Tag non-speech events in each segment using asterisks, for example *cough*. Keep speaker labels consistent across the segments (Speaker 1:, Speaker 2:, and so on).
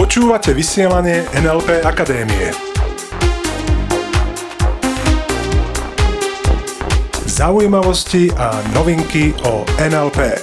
Speaker 1: Počúvate vysielanie NLP Akadémie. Zaujímavosti a novinky o NLP.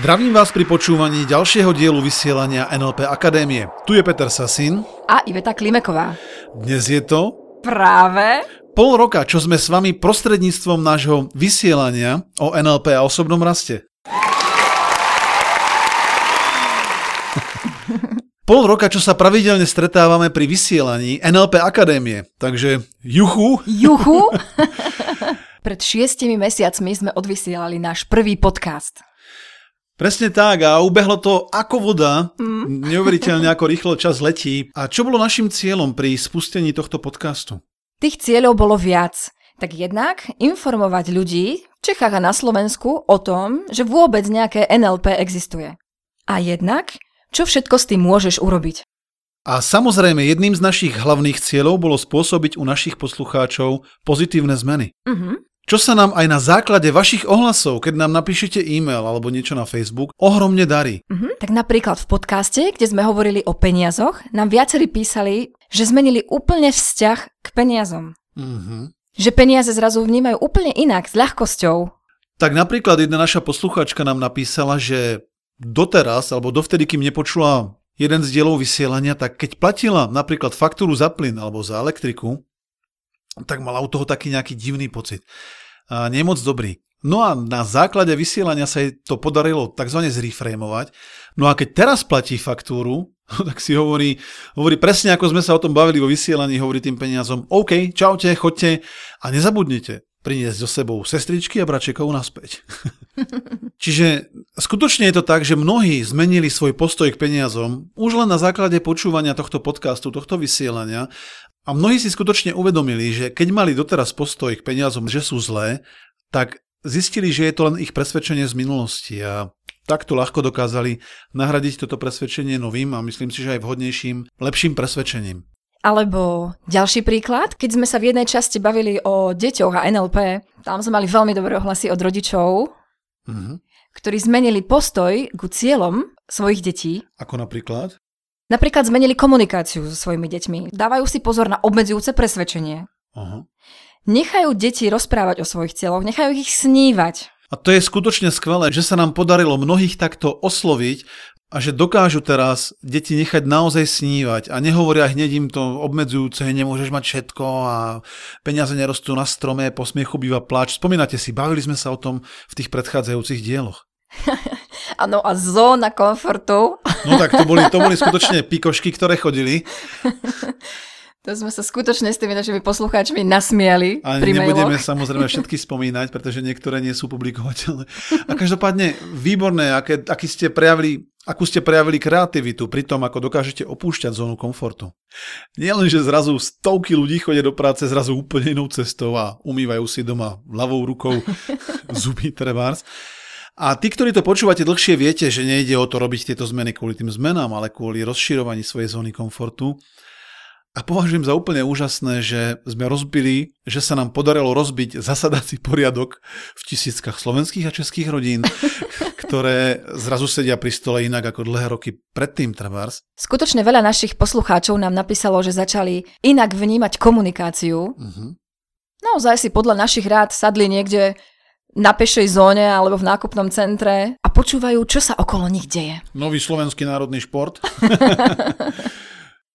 Speaker 2: Zdravím vás pri počúvaní ďalšieho dielu vysielania NLP Akadémie. Tu je Peter Sasin.
Speaker 3: A Iveta Klimeková.
Speaker 2: Dnes je to
Speaker 3: Práve
Speaker 2: pol roka, čo sme s vami prostredníctvom nášho vysielania o NLP a osobnom raste. *laughs* Pol roka, čo sa pravidelne stretávame pri vysielaní NLP Akadémie. Takže juchu.
Speaker 3: juchu. *laughs* Pred šiestimi mesiacmi sme odvysielali náš prvý podcast.
Speaker 2: Presne tak a ubehlo to ako voda, mm. neuveriteľne ako rýchlo čas letí. A čo bolo našim cieľom pri spustení tohto podcastu?
Speaker 3: Tých cieľov bolo viac. Tak jednak informovať ľudí v Čechách a na Slovensku o tom, že vôbec nejaké NLP existuje. A jednak čo všetko s tým môžeš urobiť?
Speaker 2: A samozrejme, jedným z našich hlavných cieľov bolo spôsobiť u našich poslucháčov pozitívne zmeny. Uh-huh. Čo sa nám aj na základe vašich ohlasov, keď nám napíšete e-mail alebo niečo na Facebook, ohromne darí.
Speaker 3: Uh-huh. Tak napríklad v podcaste, kde sme hovorili o peniazoch, nám viacerí písali, že zmenili úplne vzťah k peniazom. Uh-huh. Že peniaze zrazu vnímajú úplne inak, s ľahkosťou.
Speaker 2: Tak napríklad jedna naša posluchačka nám napísala, že doteraz, alebo dovtedy, kým nepočula jeden z dielov vysielania, tak keď platila napríklad faktúru za plyn alebo za elektriku, tak mala u toho taký nejaký divný pocit. A nie moc dobrý. No a na základe vysielania sa jej to podarilo tzv. zreframovať. No a keď teraz platí faktúru, *laughs* tak si hovorí, hovorí presne ako sme sa o tom bavili vo vysielaní, hovorí tým peniazom, OK, čaute, chodte a nezabudnite, priniesť so sebou sestričky a bračekov naspäť. *laughs* Čiže skutočne je to tak, že mnohí zmenili svoj postoj k peniazom už len na základe počúvania tohto podcastu, tohto vysielania a mnohí si skutočne uvedomili, že keď mali doteraz postoj k peniazom, že sú zlé, tak zistili, že je to len ich presvedčenie z minulosti a takto ľahko dokázali nahradiť toto presvedčenie novým a myslím si, že aj vhodnejším, lepším presvedčením.
Speaker 3: Alebo ďalší príklad, keď sme sa v jednej časti bavili o deťoch a NLP, tam sme mali veľmi dobré ohlasy od rodičov, mm-hmm. ktorí zmenili postoj ku cieľom svojich detí.
Speaker 2: Ako napríklad?
Speaker 3: Napríklad zmenili komunikáciu so svojimi deťmi. Dávajú si pozor na obmedzujúce presvedčenie. Uh-huh. Nechajú deti rozprávať o svojich cieľoch, nechajú ich snívať.
Speaker 2: A to je skutočne skvelé, že sa nám podarilo mnohých takto osloviť a že dokážu teraz deti nechať naozaj snívať a nehovoria hneď im to obmedzujúce, nemôžeš mať všetko a peniaze nerastú na strome, po smiechu býva pláč. Spomínate si, bavili sme sa o tom v tých predchádzajúcich dieloch. *laughs*
Speaker 3: Áno, a zóna komfortu.
Speaker 2: No tak to boli, to boli skutočne pikošky, ktoré chodili. *laughs*
Speaker 3: To sme sa skutočne s tými našimi poslucháčmi nasmiali.
Speaker 2: A
Speaker 3: pri
Speaker 2: nebudeme
Speaker 3: mailoch.
Speaker 2: samozrejme všetky *laughs* spomínať, pretože niektoré nie sú publikovateľné. A každopádne výborné, aké, aký ste prejavili, akú ste prejavili kreativitu pri tom, ako dokážete opúšťať zónu komfortu. Nie len, že zrazu stovky ľudí chodia do práce zrazu úplne inou cestou a umývajú si doma ľavou rukou *laughs* zuby trebárs. A tí, ktorí to počúvate dlhšie, viete, že nejde o to robiť tieto zmeny kvôli tým zmenám, ale kvôli rozširovaní svojej zóny komfortu. A považujem za úplne úžasné, že sme rozbili, že sa nám podarilo rozbiť zasadací poriadok v tisíckach slovenských a českých rodín, *laughs* ktoré zrazu sedia pri stole inak ako dlhé roky predtým trebárs.
Speaker 3: Skutočne veľa našich poslucháčov nám napísalo, že začali inak vnímať komunikáciu. Uh-huh. Naozaj si podľa našich rád sadli niekde na pešej zóne alebo v nákupnom centre a počúvajú, čo sa okolo nich deje.
Speaker 2: Nový slovenský národný šport. *laughs*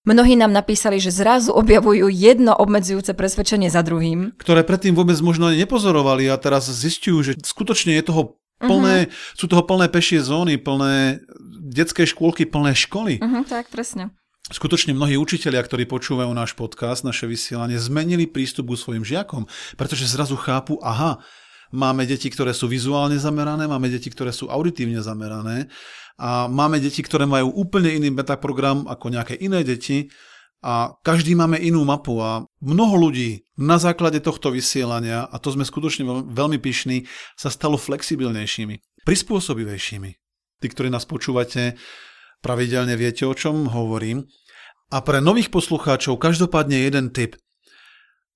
Speaker 3: Mnohí nám napísali, že zrazu objavujú jedno obmedzujúce presvedčenie za druhým.
Speaker 2: Ktoré predtým vôbec možno nepozorovali a teraz zistujú, že skutočne je toho plné, uh-huh. sú toho plné pešie zóny, plné detské škôlky, plné školy.
Speaker 3: Uh-huh, tak, presne.
Speaker 2: Skutočne mnohí učitelia, ktorí počúvajú náš podcast, naše vysielanie, zmenili prístup ku svojim žiakom, pretože zrazu chápu, aha, máme deti, ktoré sú vizuálne zamerané, máme deti, ktoré sú auditívne zamerané a máme deti, ktoré majú úplne iný metaprogram ako nejaké iné deti a každý máme inú mapu a mnoho ľudí na základe tohto vysielania, a to sme skutočne veľmi pyšní, sa stalo flexibilnejšími, prispôsobivejšími. Tí, ktorí nás počúvate, pravidelne viete, o čom hovorím. A pre nových poslucháčov každopádne jeden tip.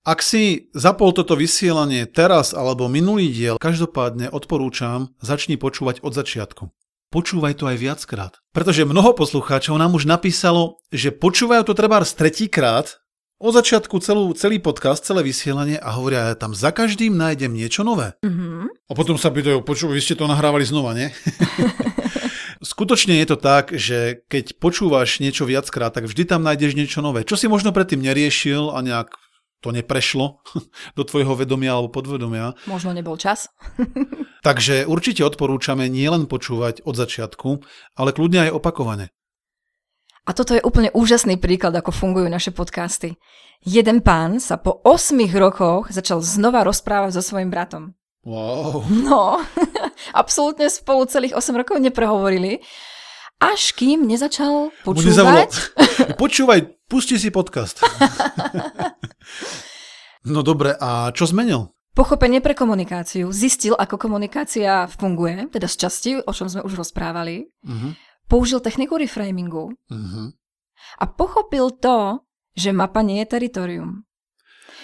Speaker 2: Ak si zapol toto vysielanie teraz alebo minulý diel, každopádne odporúčam, začni počúvať od začiatku. Počúvaj to aj viackrát. Pretože mnoho poslucháčov nám už napísalo, že počúvajú to treba z tretíkrát, od začiatku celú, celý podcast, celé vysielanie a hovoria, ja tam za každým nájdem niečo nové.
Speaker 3: Mm-hmm.
Speaker 2: A potom sa pýtajú, počúvaj, vy ste to nahrávali znova, nie? *laughs* Skutočne je to tak, že keď počúvaš niečo viackrát, tak vždy tam nájdeš niečo nové. Čo si možno predtým neriešil a nejak to neprešlo *laughs* do tvojho vedomia alebo podvedomia.
Speaker 3: Možno nebol čas. *laughs*
Speaker 2: Takže určite odporúčame nielen počúvať od začiatku, ale kľudne aj opakovane.
Speaker 3: A toto je úplne úžasný príklad, ako fungujú naše podcasty. Jeden pán sa po 8 rokoch začal znova rozprávať so svojím bratom.
Speaker 2: Wow.
Speaker 3: No, *laughs* absolútne spolu celých 8 rokov neprehovorili. Až kým nezačal počúvať.
Speaker 2: Počúvaj, pusti si podcast. *laughs* no dobre, a čo zmenil?
Speaker 3: Pochopenie pre komunikáciu. Zistil, ako komunikácia funguje, teda z časti, o čom sme už rozprávali. Uh-huh. Použil techniku reframingu. Uh-huh. A pochopil to, že mapa nie je teritorium.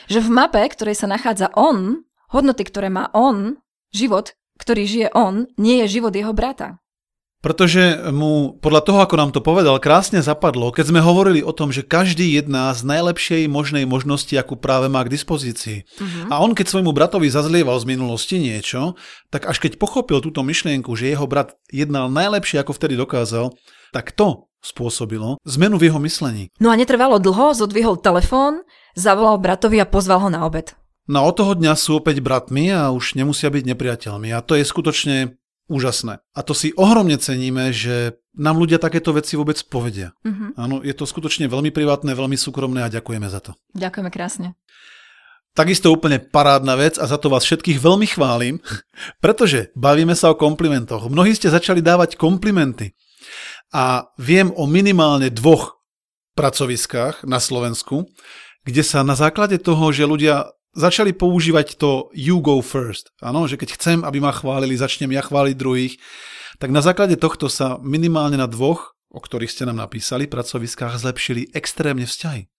Speaker 3: Že v mape, ktorej sa nachádza on, hodnoty, ktoré má on, život, ktorý žije on, nie je život jeho brata.
Speaker 2: Pretože mu podľa toho, ako nám to povedal, krásne zapadlo, keď sme hovorili o tom, že každý jedná z najlepšej možnej možnosti, akú práve má k dispozícii. Uh-huh. A on, keď svojmu bratovi zazlieval z minulosti niečo, tak až keď pochopil túto myšlienku, že jeho brat jednal najlepšie, ako vtedy dokázal, tak to spôsobilo zmenu v jeho myslení.
Speaker 3: No a netrvalo dlho, zodvihol telefón, zavolal bratovi a pozval ho na obed.
Speaker 2: No od toho dňa sú opäť bratmi a už nemusia byť nepriateľmi. A to je skutočne úžasné. A to si ohromne ceníme, že nám ľudia takéto veci vôbec povedia. Mm-hmm. Áno, je to skutočne veľmi privátne, veľmi súkromné a ďakujeme za to.
Speaker 3: Ďakujeme krásne.
Speaker 2: Takisto úplne parádna vec a za to vás všetkých veľmi chválim, *laughs* pretože bavíme sa o komplimentoch. Mnohí ste začali dávať komplimenty a viem o minimálne dvoch pracoviskách na Slovensku, kde sa na základe toho, že ľudia začali používať to you go first. Áno, že keď chcem, aby ma chválili, začnem ja chváliť druhých. Tak na základe tohto sa minimálne na dvoch, o ktorých ste nám napísali, pracoviskách zlepšili extrémne vzťahy,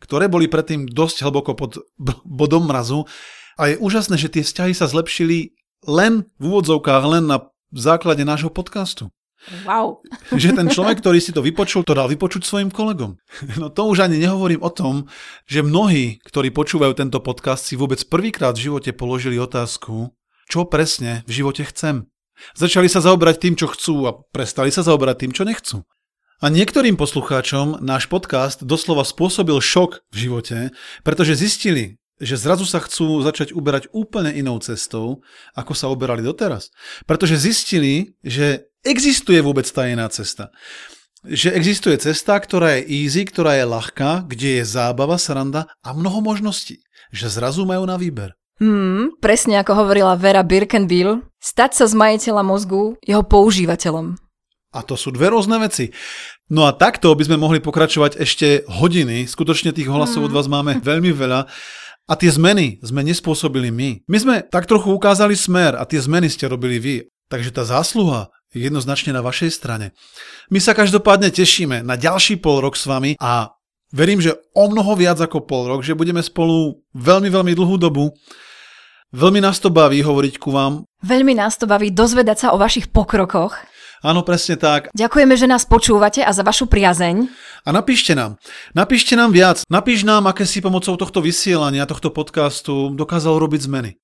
Speaker 2: ktoré boli predtým dosť hlboko pod bodom mrazu. A je úžasné, že tie vzťahy sa zlepšili len v úvodzovkách, len na základe nášho podcastu.
Speaker 3: Wow.
Speaker 2: Že ten človek, ktorý si to vypočul, to dal vypočuť svojim kolegom. No to už ani nehovorím o tom, že mnohí, ktorí počúvajú tento podcast, si vôbec prvýkrát v živote položili otázku, čo presne v živote chcem. Začali sa zaobrať tým, čo chcú a prestali sa zaobrať tým, čo nechcú. A niektorým poslucháčom náš podcast doslova spôsobil šok v živote, pretože zistili, že zrazu sa chcú začať uberať úplne inou cestou, ako sa uberali doteraz. Pretože zistili, že existuje vôbec tá iná cesta. Že existuje cesta, ktorá je easy, ktorá je ľahká, kde je zábava, sranda a mnoho možností. Že zrazu majú na výber.
Speaker 3: Hmm, presne ako hovorila Vera Birkenbill, stať sa z majiteľa mozgu jeho používateľom.
Speaker 2: A to sú dve rôzne veci. No a takto by sme mohli pokračovať ešte hodiny. Skutočne tých hlasov od hmm. vás máme *laughs* veľmi veľa. A tie zmeny sme nespôsobili my. My sme tak trochu ukázali smer a tie zmeny ste robili vy. Takže tá zásluha jednoznačne na vašej strane. My sa každopádne tešíme na ďalší pol rok s vami a verím, že o mnoho viac ako pol rok, že budeme spolu veľmi, veľmi dlhú dobu. Veľmi nás to baví hovoriť ku vám.
Speaker 3: Veľmi nás to baví dozvedať sa o vašich pokrokoch.
Speaker 2: Áno, presne tak.
Speaker 3: Ďakujeme, že nás počúvate a za vašu priazeň.
Speaker 2: A napíšte nám. Napíšte nám viac. Napíš nám, aké si pomocou tohto vysielania, tohto podcastu dokázal robiť zmeny.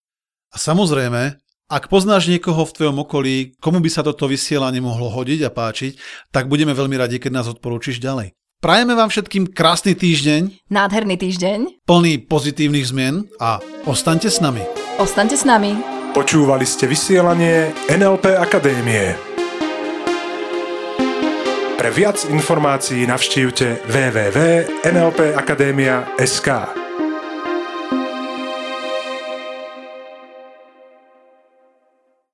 Speaker 2: A samozrejme, ak poznáš niekoho v tvojom okolí, komu by sa toto vysielanie mohlo hodiť a páčiť, tak budeme veľmi radi, keď nás odporúčiš ďalej. Prajeme vám všetkým krásny týždeň.
Speaker 3: Nádherný týždeň.
Speaker 2: Plný pozitívnych zmien a ostaňte s nami.
Speaker 3: Ostaňte s nami.
Speaker 1: Počúvali ste vysielanie NLP Akadémie. Pre viac informácií navštívte www.nlpakademia.sk.